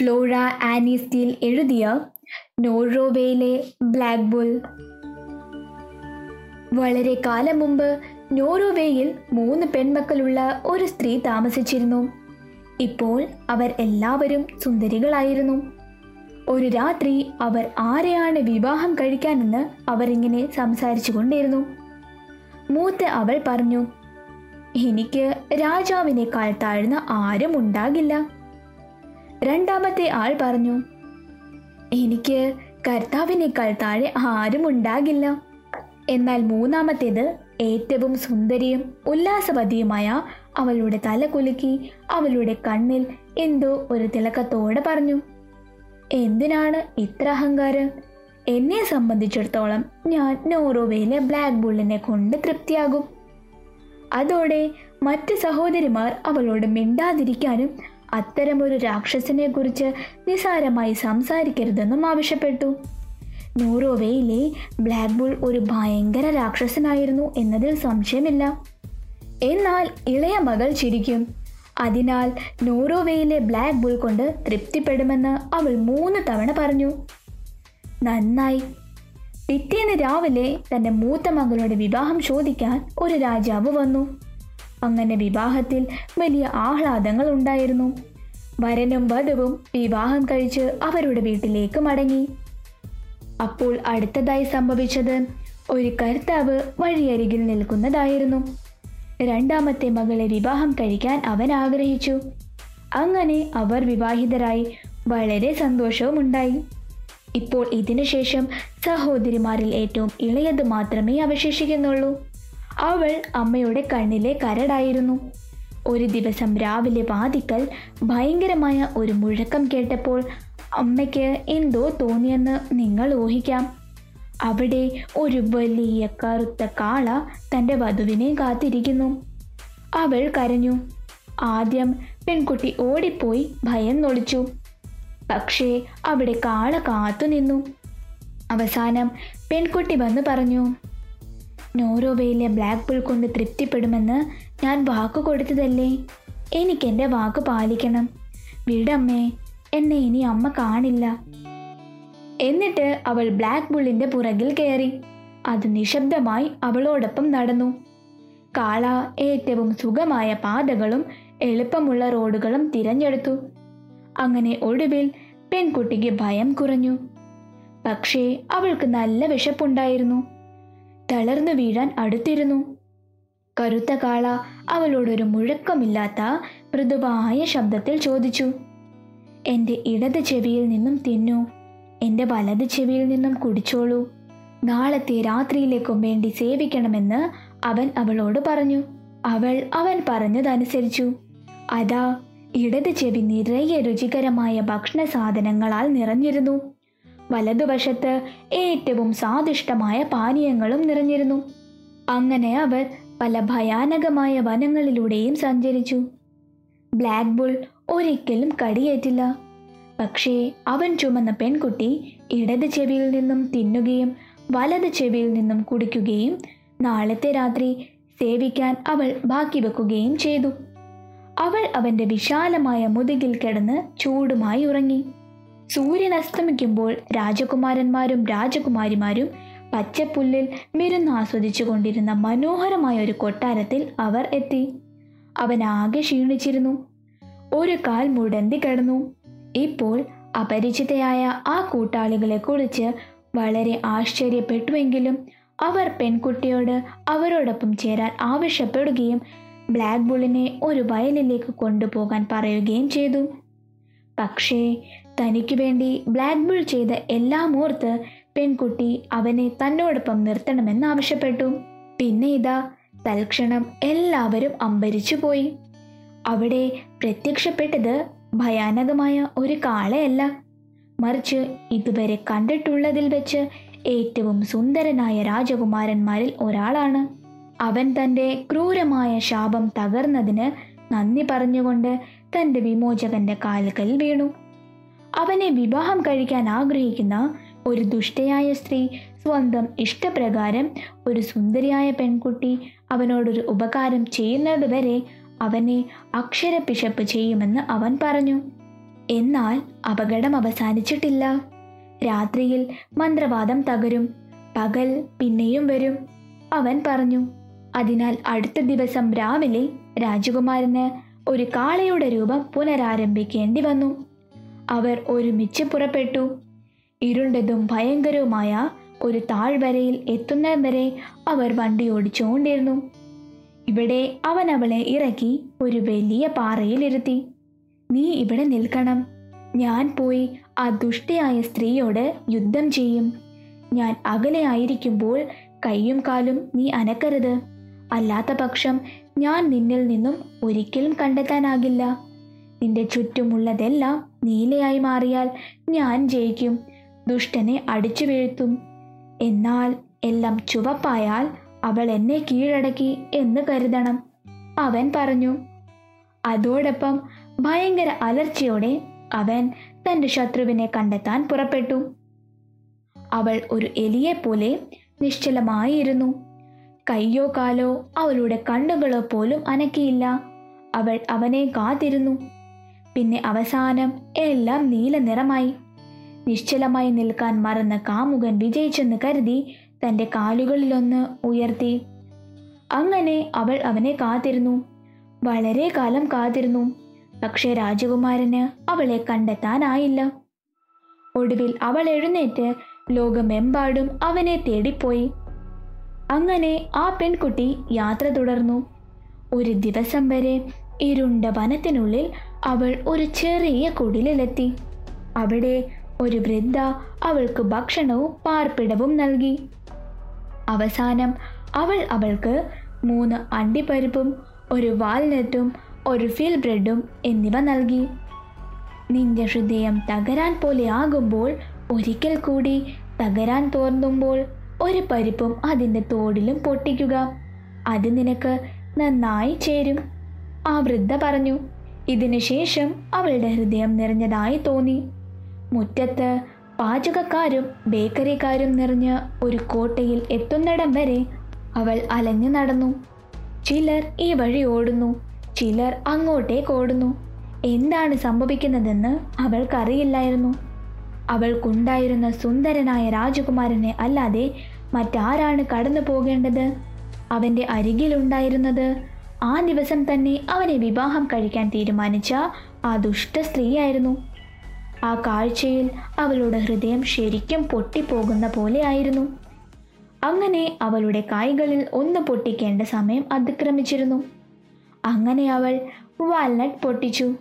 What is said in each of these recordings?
Flora Annie Steel എഴുതിയ നോർവേയിലെ black bull. വളരെ കാലം മുമ്പ് നോർവേയിൽ മൂന്ന് പെൺമക്കളുള്ള ഒരു സ്ത്രീ താമസിച്ചിരുന്നു. ഇപ്പോൾ അവർ എല്ലാവരും സുന്ദരികളായിരുന്നു. ഒരു രാത്രി അവർ ആരെയാണ് വിവാഹം കഴിക്കാനെന്ന് അവരിങ്ങനെ സംസാരിച്ചു കൊണ്ടിരുന്നു മൂത്ത അവൾ പറഞ്ഞു എനിക്ക് രാജാവിനേക്കാൾ താഴ്ന്ന ആരും ഉണ്ടാകില്ല. രണ്ടാമത്തെ ആൾ പറഞ്ഞു എനിക്ക് കർത്താവിനേക്കാൾ താഴെ ആരും ഉണ്ടാകില്ല. എന്നാൽ മൂന്നാമത്തേത് ഏറ്റവും സുന്ദരിയും ഉല്ലാസവതിയുമായ അവളുടെ തല കുലുക്കി അവളുടെ കണ്ണിൽ എന്തോ ഒരു തിളക്കത്തോടെ പറഞ്ഞു എന്തിനാണ് ഇത്ര അഹങ്കാരം? എന്നെ സംബന്ധിച്ചിടത്തോളം ഞാൻ നോർവേയിലെ ബ്ലാക്ക് ബുള്ളിനെ കൊണ്ട് തൃപ്തിയാകും. അതോടെ മറ്റ് സഹോദരിമാർ അവളോട് മിണ്ടാതിരിക്കാനും അത്തരമൊരു രാക്ഷസിനെ കുറിച്ച് നിസാരമായി സംസാരിക്കരുതെന്നും ആവശ്യപ്പെട്ടു. നൂറോവയിലെ ബ്ലാക്ക് ബുൾ ഒരു ഭയങ്കര രാക്ഷസനായിരുന്നു എന്നതിൽ സംശയമില്ല. എന്നാൽ ഇളയ മകൾ ചിരിക്കും. അതിനാൽ നോർവേയിലെ ബ്ലാക്ക് ബുൾ കൊണ്ട് തൃപ്തിപ്പെടുമെന്ന് അവൾ മൂന്ന് തവണ പറഞ്ഞു. നന്നായി. പിറ്റേന്ന് രാവിലെ തന്റെ മൂത്ത മകളുടെ വിവാഹം ചോദിക്കാൻ ഒരു രാജാവ് വന്നു. അങ്ങനെ വിവാഹത്തിൽ വലിയ ആഹ്ലാദങ്ങൾ ഉണ്ടായിരുന്നു. വരനും വധുവും വിവാഹം കഴിച്ച് അവരുടെ വീട്ടിലേക്ക് മടങ്ങി. അപ്പോൾ അടുത്തതായി സംഭവിച്ചത് ഒരു കർത്താവ് വഴിയരികിൽ നിൽക്കുന്നതായിരുന്നു. രണ്ടാമത്തെ മകളെ വിവാഹം കഴിക്കാൻ അവൻ ആഗ്രഹിച്ചു. അങ്ങനെ അവർ വിവാഹിതരായി വളരെ സന്തോഷവും ഉണ്ടായി ഇപ്പോൾ ഇതിനുശേഷം സഹോദരിമാരിൽ ഏറ്റവും ഇളയത് മാത്രമേ അവശേഷിക്കുന്നുള്ളൂ. അവൾ അമ്മയുടെ കണ്ണിലെ കരടായിരുന്നു. ഒരു ദിവസം രാവിലെ വാതിക്കൽ ഭയങ്കരമായ ഒരു മുഴക്കം കേട്ടപ്പോൾ അമ്മയ്ക്ക് എന്തോ തോന്നിയെന്ന് നിങ്ങൾ ഊഹിക്കാം. അവിടെ ഒരു വലിയ കറുത്ത കാള തന്റെ വധുവിനെ കാത്തിരിക്കുന്നു. അവൾ കരഞ്ഞു. ആദ്യം പെൺകുട്ടി ഓടിപ്പോയി ഭയം നൊളിച്ചു പക്ഷേ അവിടെ കാള കാത്തുനിന്നു. അവസാനം പെൺകുട്ടി വന്ന് പറഞ്ഞു നോർവേയിലെ ബ്ലാക്ക് ബുൾ കൊണ്ട് തൃപ്തിപ്പെടുമെന്ന് ഞാൻ വാക്ക് കൊടുത്തതല്ലേ? എനിക്കെന്റെ വാക്ക് പാലിക്കണം. വിടമ്മേ എന്നെ ഇനി അമ്മ കാണില്ല. എന്നിട്ട് അവൾ ബ്ലാക്ക് ബുള്ളിന്റെ പുറകിൽ കയറി. അത് നിശബ്ദമായി അവളോടൊപ്പം നടന്നു. കാള ഏറ്റവും സുഖമായ പാതകളും എളുപ്പമുള്ള റോഡുകളും തിരഞ്ഞെടുത്തു. അങ്ങനെ ഒടുവിൽ പെൺകുട്ടിക്ക് ഭയം കുറഞ്ഞു. പക്ഷേ അവൾക്ക് നല്ല വിശപ്പുണ്ടായിരുന്നു. തളർന്നു വീഴാൻ അടുത്തിരുന്നു. കറുത്ത കാള അവളോടൊരു മുഴക്കമില്ലാത്ത മൃദുവായ ശബ്ദത്തിൽ ചോദിച്ചു എന്റെ ഇടത് ചെവിയിൽ നിന്നും തിന്നു എന്റെ വലത് ചെവിയിൽ നിന്നും കുടിച്ചോളൂ. നാളത്തെ രാത്രിയിലേക്കും വേണ്ടി സേവിക്കണമെന്ന് അവൻ അവളോട് പറഞ്ഞു. അവൾ അവൻ പറഞ്ഞതനുസരിച്ചു. അതാ ഇടത് ചെവി നിറയെ രുചികരമായ ഭക്ഷണ സാധനങ്ങളാൽ നിറഞ്ഞിരുന്നു. വലതുവശത്ത് ഏറ്റവും സ്വാദിഷ്ടമായ പാനീയങ്ങളും നിറഞ്ഞിരുന്നു. അങ്ങനെ അവർ പല ഭയാനകമായ വനങ്ങളിലൂടെയും സഞ്ചരിച്ചു. ബ്ലാക്ക് ബുൾ ഒരിക്കലും കടിയേറ്റില്ല. പക്ഷേ അവൻ ചുമന്ന പെൺകുട്ടി ഇടത് ചെവിയിൽ നിന്നും തിന്നുകയും വലത് ചെവിയിൽ നിന്നും കുടിക്കുകയും നാളത്തെ രാത്രി സേവിക്കാൻ അവൾ ബാക്കി വെക്കുകയും ചെയ്തു. അവൾ അവന്റെ വിശാലമായ മുതുകിൽ കിടന്ന് ചൂടുമായി ഉറങ്ങി. സൂര്യൻ അസ്തമിക്കുമ്പോൾ രാജകുമാരന്മാരും രാജകുമാരിമാരും പച്ചപ്പുല്ലിൽ മിരുന്ന് ആസ്വദിച്ചു കൊണ്ടിരുന്ന മനോഹരമായ ഒരു കൊട്ടാരത്തിൽ അവർ എത്തി. അവൻ ആകെ ക്ഷീണിച്ചിരുന്നു. ഒരു കാൽ മുടന്തി കിടന്നു. ഇപ്പോൾ അപരിചിതയായ ആ കൂട്ടാളികളെ കുറിച്ച് വളരെ ആശ്ചര്യപ്പെട്ടുവെങ്കിലും അവർ പെൺകുട്ടിയോട് അവരോടൊപ്പം ചേരാൻ ആവശ്യപ്പെടുകയും ബ്ലാക്ക് ബുള്ളിനെ ഒരു വയലിലേക്ക് കൊണ്ടുപോകാൻ പറയുകയും ചെയ്തു. പക്ഷേ തനിക്ക് വേണ്ടി ബ്ലാക്ക് ബുൾ ചെയ്ത എല്ലാം ഓർത്ത് പെൺകുട്ടി അവനെ തന്നോടൊപ്പം നിർത്തണമെന്ന് ആവശ്യപ്പെട്ടു. പിന്നെ ഇതാ തൽക്ഷണം എല്ലാവരും അമ്പരിച്ചു പോയി. അവിടെ പ്രത്യക്ഷപ്പെട്ടത് ഭയാനകമായ ഒരു കാളയല്ല. മറിച്ച് ഇതുവരെ കണ്ടിട്ടുള്ളതിൽ വെച്ച് ഏറ്റവും സുന്ദരനായ രാജകുമാരന്മാരിൽ ഒരാളാണ്. അവൻ തന്റെ ക്രൂരമായ ശാപം തകർന്നതിന് നന്ദി പറഞ്ഞുകൊണ്ട് തന്റെ വിമോചകന്റെ കാലുകൾ വീണു. അവനെ വിവാഹം കഴിക്കാൻ ആഗ്രഹിക്കുന്ന ഒരു ദുഷ്ടയായ സ്ത്രീ സ്വന്തം ഇഷ്ടപ്രകാരം ഒരു സുന്ദരിയായ പെൺകുട്ടി അവനോടൊരു ഉപകാരം ചെയ്യുന്നത് വരെ അവനെ അക്ഷരപ്പിശപ്പ് ചെയ്യുമെന്ന് അവൻ പറഞ്ഞു. എന്നാൽ അപകടം അവസാനിച്ചിട്ടില്ല. രാത്രിയിൽ മന്ത്രവാദം തകരും. പകൽ പിന്നെയും വരും. അവൻ പറഞ്ഞു അതിനാൽ അടുത്ത ദിവസം രാവിലെ രാജകുമാരന് ഒരു കാളയുടെ രൂപം പുനരാരംഭിക്കേണ്ടി വന്നു. അവർ ഒരുമിച്ച് പുറപ്പെട്ടു. ഇരുണ്ടതും ഭയങ്കരവുമായ ഒരു താഴ്വരയിൽ എത്തുന്നത് വരെ അവർ വണ്ടി ഓടിച്ചുകൊണ്ടിരുന്നു. ഇവിടെ അവൻ അവളെ ഇറക്കി ഒരു വലിയ പാറയിലിരുത്തി നീ ഇവിടെ നിൽക്കണം. ഞാൻ പോയി ആ ദുഷ്ടയായ സ്ത്രീയോട് യുദ്ധം ചെയ്യും. ഞാൻ അകലെ ആയിരിക്കുമ്പോൾ കൈയും കാലും നീ അനക്കരുത്. അല്ലാത്ത പക്ഷം ഞാൻ നിന്നിൽ നിന്നും ഒരിക്കലും കണ്ടെത്താനാകില്ല. നിന്റെ ചുറ്റുമുള്ളതെല്ലാം നീലയായി മാറിയാൽ ഞാൻ ജയിക്കും. ദുഷ്ടനെ അടിച്ചു വീഴ്ത്തും. എന്നാൽ എല്ലാം ചുവപ്പായാൽ അവൾ എന്നെ കീഴടക്കി എന്ന് കരുതണം. അവൻ പറഞ്ഞു അതോടൊപ്പം ഭയങ്കര അലർച്ചയോടെ അവൻ തന്റെ ശത്രുവിനെ കണ്ടെത്താൻ പുറപ്പെട്ടു. അവൾ ഒരു എലിയെപ്പോലെ നിശ്ചലമായിരുന്നു. കയ്യോ കാലോ അവളുടെ കണ്ണുകളോ പോലും അനക്കിയില്ല. അവൾ അവനെ കാത്തിരുന്നു. പിന്നെ അവസാനം എല്ലാം നീല നിറമായി. നിശ്ചലമായി നിൽക്കാൻ മറന്ന കാമുകൻ വിജയിച്ചെന്ന് കരുതി തന്റെ കാലുകളിലൊന്ന് ഉയർത്തി. അങ്ങനെ അവൾ അവനെ കാത്തിരുന്നു. വളരെ കാലം കാത്തിരുന്നു. പക്ഷേ രാജകുമാരന് അവളെ കണ്ടെത്താനായില്ല. ഒടുവിൽ അവൾ എഴുന്നേറ്റ് ലോകമെമ്പാടും അവനെ തേടിപ്പോയി. അങ്ങനെ ആ പെൺകുട്ടി യാത്ര തുടർന്നു. ഒരു ദിവസം വരെ ഇരുണ്ട വനത്തിനുള്ളിൽ അവൾ ഒരു ചെറിയ കുടിലെത്തി അവിടെ ഒരു വൃദ്ധ അവൾക്ക് ഭക്ഷണവും പാർപ്പിടവും നൽകി. അവസാനം അവൾ അവൾക്ക് മൂന്ന് അണ്ടിപ്പരിപ്പും ഒരു വാൽനട്ടും ഒരു ഫിൽ ബ്രെഡും എന്നിവ നൽകി. നിന്റെ ഹൃദയം തകരാൻ പോലെ ആകുമ്പോൾ ഒരിക്കൽ കൂടി തകരാൻ തോന്നുമ്പോൾ ഒരു പരിപ്പും അതിന്റെ തോടിലും പൊട്ടിക്കുക. അത് നിനക്ക് നന്നായി ചേരും. ആ വൃദ്ധ പറഞ്ഞു ഇതിനു ശേഷം അവളുടെ ഹൃദയം നിറഞ്ഞതായി തോന്നി. മുറ്റത്ത് പാചകക്കാരും ബേക്കറിക്കാരും നിറഞ്ഞ് ഒരു കോട്ടയിൽ എത്തുന്നിടം വരെ അവൾ അലഞ്ഞു നടന്നു. ചിലർ ഈ വഴി ഓടുന്നു ചിലർ അങ്ങോട്ടേക്ക് ഓടുന്നു. എന്താണ് സംഭവിക്കുന്നതെന്ന് അവൾക്കറിയില്ലായിരുന്നു. അവൾക്കുണ്ടായിരുന്ന സുന്ദരനായ രാജകുമാരനെ അല്ലാതെ മറ്റാരാണ് കടന്നു പോകേണ്ടത് അവന്റെ അരികിലുണ്ടായിരുന്നത് ആ ദിവസം തന്നെ അവനെ വിവാഹം കഴിക്കാൻ തീരുമാനിച്ച ആ ദുഷ്ട സ്ത്രീയായിരുന്നു. ആ കാഴ്ചയിൽ അവളുടെ ഹൃദയം ശരിക്കും പൊട്ടിപ്പോകുന്ന പോലെയായിരുന്നു അങ്ങനെ അവളുടെ കായ്കളിൽ ഒന്ന് പൊട്ടിക്കേണ്ട സമയം അതിക്രമിച്ചിരുന്നു. അങ്ങനെ അവൾ വാൽനട്ട് പൊട്ടിച്ചു.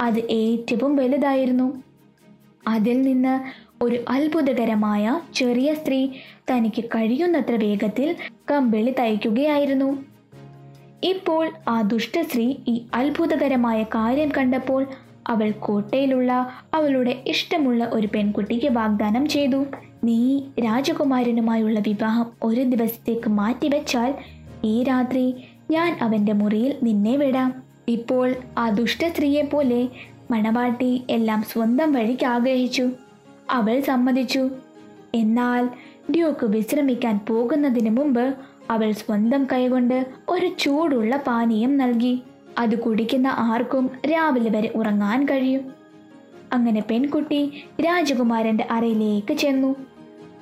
അത് ഏറ്റവും വലുതായിരുന്നു. അതിൽ നിന്ന് ഒരു അത്ഭുതകരമായ ചെറിയ സ്ത്രീ തനിക്ക് കഴിയുന്നത്ര വേഗത്തിൽ കമ്പിളി തയ്ക്കുകയായിരുന്നു. ഇപ്പോൾ ആ ദുഷ്ടസ്ത്രീ ഈ അത്ഭുതകരമായ കാര്യം കണ്ടപ്പോൾ അവൾ കോട്ടയിലുള്ള അവളുടെ ഇഷ്ടമുള്ള ഒരു പെൺകുട്ടിക്ക് വാഗ്ദാനം ചെയ്തു. നീ രാജകുമാരനുമായുള്ള വിവാഹം ഒരു ദിവസത്തേക്ക് മാറ്റിവെച്ചാൽ ഈ രാത്രി ഞാൻ അവന്റെ മുറിയിൽ നിന്നെ വിടാം. ഇപ്പോൾ ആ ദുഷ്ടസ്ത്രീയെ പോലെ മണവാട്ടി എല്ലാം സ്വന്തം വഴിക്ക് ആഗ്രഹിച്ചു. അവൾ സമ്മതിച്ചു. എന്നാൽ ഡ്യൂക്ക് വിശ്രമിക്കാൻ പോകുന്നതിന് മുമ്പ് അവൾ സ്വന്തം കൈകൊണ്ട് ഒരു ചൂടുള്ള പാനീയം നൽകി. അത് കുടിക്കുന്ന ആർക്കും രാവിലെ വരെ ഉറങ്ങാൻ കഴിയും. അങ്ങനെ പെൺകുട്ടി രാജകുമാരന്റെ അറയിലേക്ക് ചെന്നു.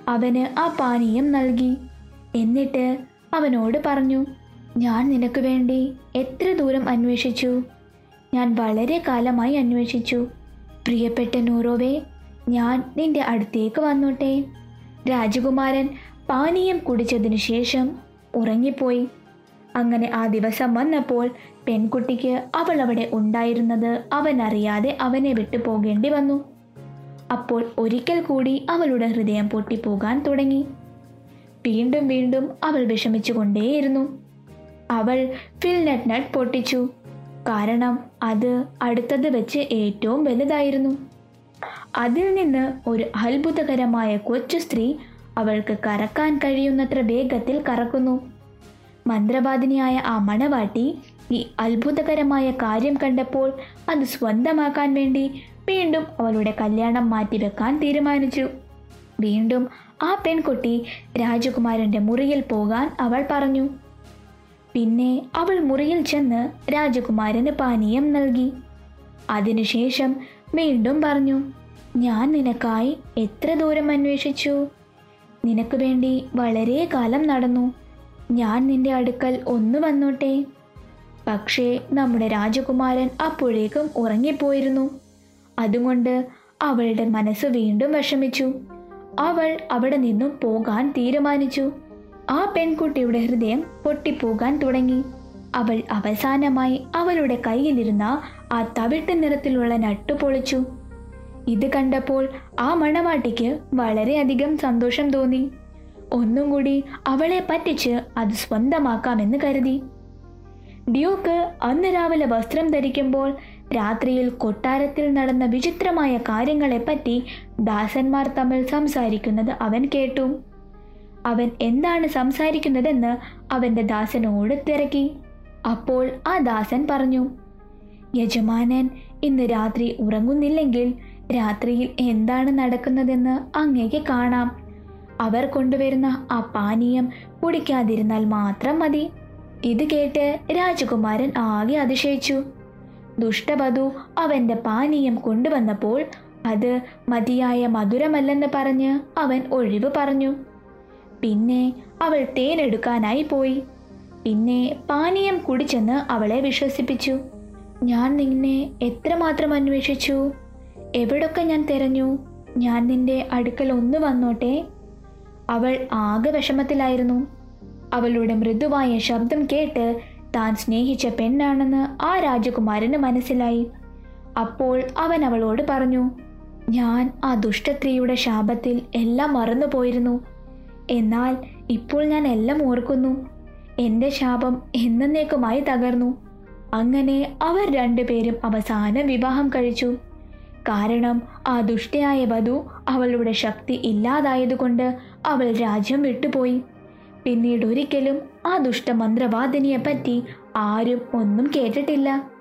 അവന് ആ പാനീയം നൽകി. എന്നിട്ട് അവനോട് പറഞ്ഞു ഞാൻ നിനക്ക് വേണ്ടി എത്ര ദൂരം അന്വേഷിച്ചു? ഞാൻ വളരെ കാലമായി അന്വേഷിച്ചു. പ്രിയപ്പെട്ട നൂറോവേ ഞാൻ നിന്റെ അടുത്തേക്ക് വന്നോട്ടെ. രാജകുമാരൻ പാനീയം കുടിച്ചതിനു ശേഷം ഉറങ്ങിപ്പോയി. അങ്ങനെ ആ ദിവസം വന്നപ്പോൾ പെൺകുട്ടിക്ക് അവൾ അവിടെ ഉണ്ടായിരുന്നത് അവൻ അറിയാതെ അവനെ വിട്ടു പോകേണ്ടി വന്നു. അപ്പോൾ ഒരിക്കൽ കൂടി അവളുടെ ഹൃദയം പൊട്ടിപ്പോകാൻ തുടങ്ങി. വീണ്ടും വീണ്ടും അവൾ വിഷമിച്ചുകൊണ്ടേയിരുന്നു. അവൾ ഫിൽ നട്ട് നട്ട് പൊട്ടിച്ചു. കാരണം അത് അടുത്തത് വെച്ച് ഏറ്റവും വലുതായിരുന്നു. അതിൽ നിന്ന് ഒരു അത്ഭുതകരമായ കൊച്ചു സ്ത്രീ അവൾക്ക് കറക്കാൻ കഴിയുന്നത്ര വേഗത്തിൽ കറക്കുന്നു. മന്ത്രവാദിനിയായ ആ മണവാട്ടി ഈ അത്ഭുതകരമായ കാര്യം കണ്ടപ്പോൾ അത് സ്വന്തമാക്കാൻ വേണ്ടി വീണ്ടും അവളുടെ കല്യാണം മാറ്റിവെക്കാൻ തീരുമാനിച്ചു. വീണ്ടും ആ പെൺകുട്ടി രാജകുമാരന്റെ മുറിയിൽ പോകാൻ അവൾ പറഞ്ഞു. പിന്നെ അവൾ മുറിയിൽ ചെന്ന് രാജകുമാരന് പാനീയം നൽകി. അതിനുശേഷം വീണ്ടും പറഞ്ഞു ഞാൻ നിനക്കായി എത്ര ദൂരം അന്വേഷിച്ചു? നിനക്ക് വേണ്ടി വളരെ കാലം നടന്നു. ഞാൻ നിന്റെ അടുക്കൽ ഒന്ന് വന്നോട്ടെ. പക്ഷേ നമ്മുടെ രാജകുമാരൻ അപ്പോഴേക്കും ഉറങ്ങിപ്പോയിരുന്നു. അതുകൊണ്ട് അവളുടെ മനസ്സ് വീണ്ടും വിഷമിച്ചു. അവൾ അവിടെ നിന്നും പോകാൻ തീരുമാനിച്ചു. ആ പെൺകുട്ടിയുടെ ഹൃദയം പൊട്ടിപ്പോകാൻ തുടങ്ങി. അവൾ അവസാനമായി അവളുടെ കയ്യിലിരുന്ന ആ തവിട്ട് നിറത്തിലുള്ള നട്ടു പൊളിച്ചു. ഇത് കണ്ടപ്പോൾ ആ മണവാട്ടിക്ക് വളരെയധികം സന്തോഷം തോന്നി. ഒന്നും കൂടി അവളെ പറ്റിച്ച് അത് സ്വന്തമാക്കാമെന്ന് കരുതി. ഡ്യൂക്ക് അന്ന് രാവിലെ വസ്ത്രം ധരിക്കുമ്പോൾ രാത്രിയിൽ കൊട്ടാരത്തിൽ നടന്ന വിചിത്രമായ കാര്യങ്ങളെപ്പറ്റി ദാസന്മാർ തമ്മിൽ സംസാരിക്കുന്നത് അവൻ കേട്ടു. അവൻ എന്താണ് സംസാരിക്കുന്നതെന്ന് അവന്റെ ദാസനോട് തിരക്കി. അപ്പോൾ ആ ദാസൻ പറഞ്ഞു യജമാനൻ ഇന്ന് രാത്രി ഉറങ്ങുന്നില്ലെങ്കിൽ രാത്രിയിൽ എന്താണ് നടക്കുന്നതെന്ന് അങ്ങേക്ക് കാണാം. അവർ കൊണ്ടുവരുന്ന ആ പാനീയം കുടിക്കാതിരുന്നാൽ മാത്രം മതി. ഇത് കേട്ട് രാജകുമാരൻ ആകെ അതിശയിച്ചു. ദുഷ്ടബധു അവന്റെ പാനീയം കൊണ്ടുവന്നപ്പോൾ അത് മതിയായ മധുരമല്ലെന്ന് പറഞ്ഞ് അവൻ ഒഴിവ് പറഞ്ഞു. പിന്നെ അവൾ തേനെടുക്കാനായി പോയി. പിന്നെ പാനീയം കുടിച്ചെന്ന് അവളെ വിശ്വസിപ്പിച്ചു. ഞാൻ നിന്നെ എത്രമാത്രം അന്വേഷിച്ചു? എവിടൊക്കെ ഞാൻ തിരഞ്ഞു? ഞാൻ നിന്റെ അടുക്കൽ ഒന്ന് വന്നോട്ടെ. അവൾ ആകെ വിഷമത്തിലായിരുന്നു. അവളുടെ മൃദുവായ ശബ്ദം കേട്ട് താൻ സ്നേഹിച്ച പെണ്ണാണെന്ന് ആ രാജകുമാരന് മനസ്സിലായി. അപ്പോൾ അവൻ അവളോട് പറഞ്ഞു ഞാൻ ആ ദുഷ്ടസ്ത്രീയുടെ ശാപത്തിൽ എല്ലാം മറന്നു പോയിരുന്നു. എന്നാൽ ഇപ്പോൾ ഞാൻ എല്ലാം ഓർക്കുന്നു. എന്റെ ശാപം എന്നേക്കുമായി തകർന്നു. അങ്ങനെ അവർ രണ്ടുപേരും അവസാനം വിവാഹം കഴിച്ചു. കാരണം ആ ദുഷ്ടയായ വധു അവളുടെ ശക്തി ഇല്ലാതായതുകൊണ്ട് അവൾ രാജ്യം വിട്ടുപോയി. പിന്നീട് ഒരിക്കലും ആ ദുഷ്ടമന്ത്രവാദിനിയെ പറ്റി ആരും ഒന്നും കേട്ടിട്ടില്ല.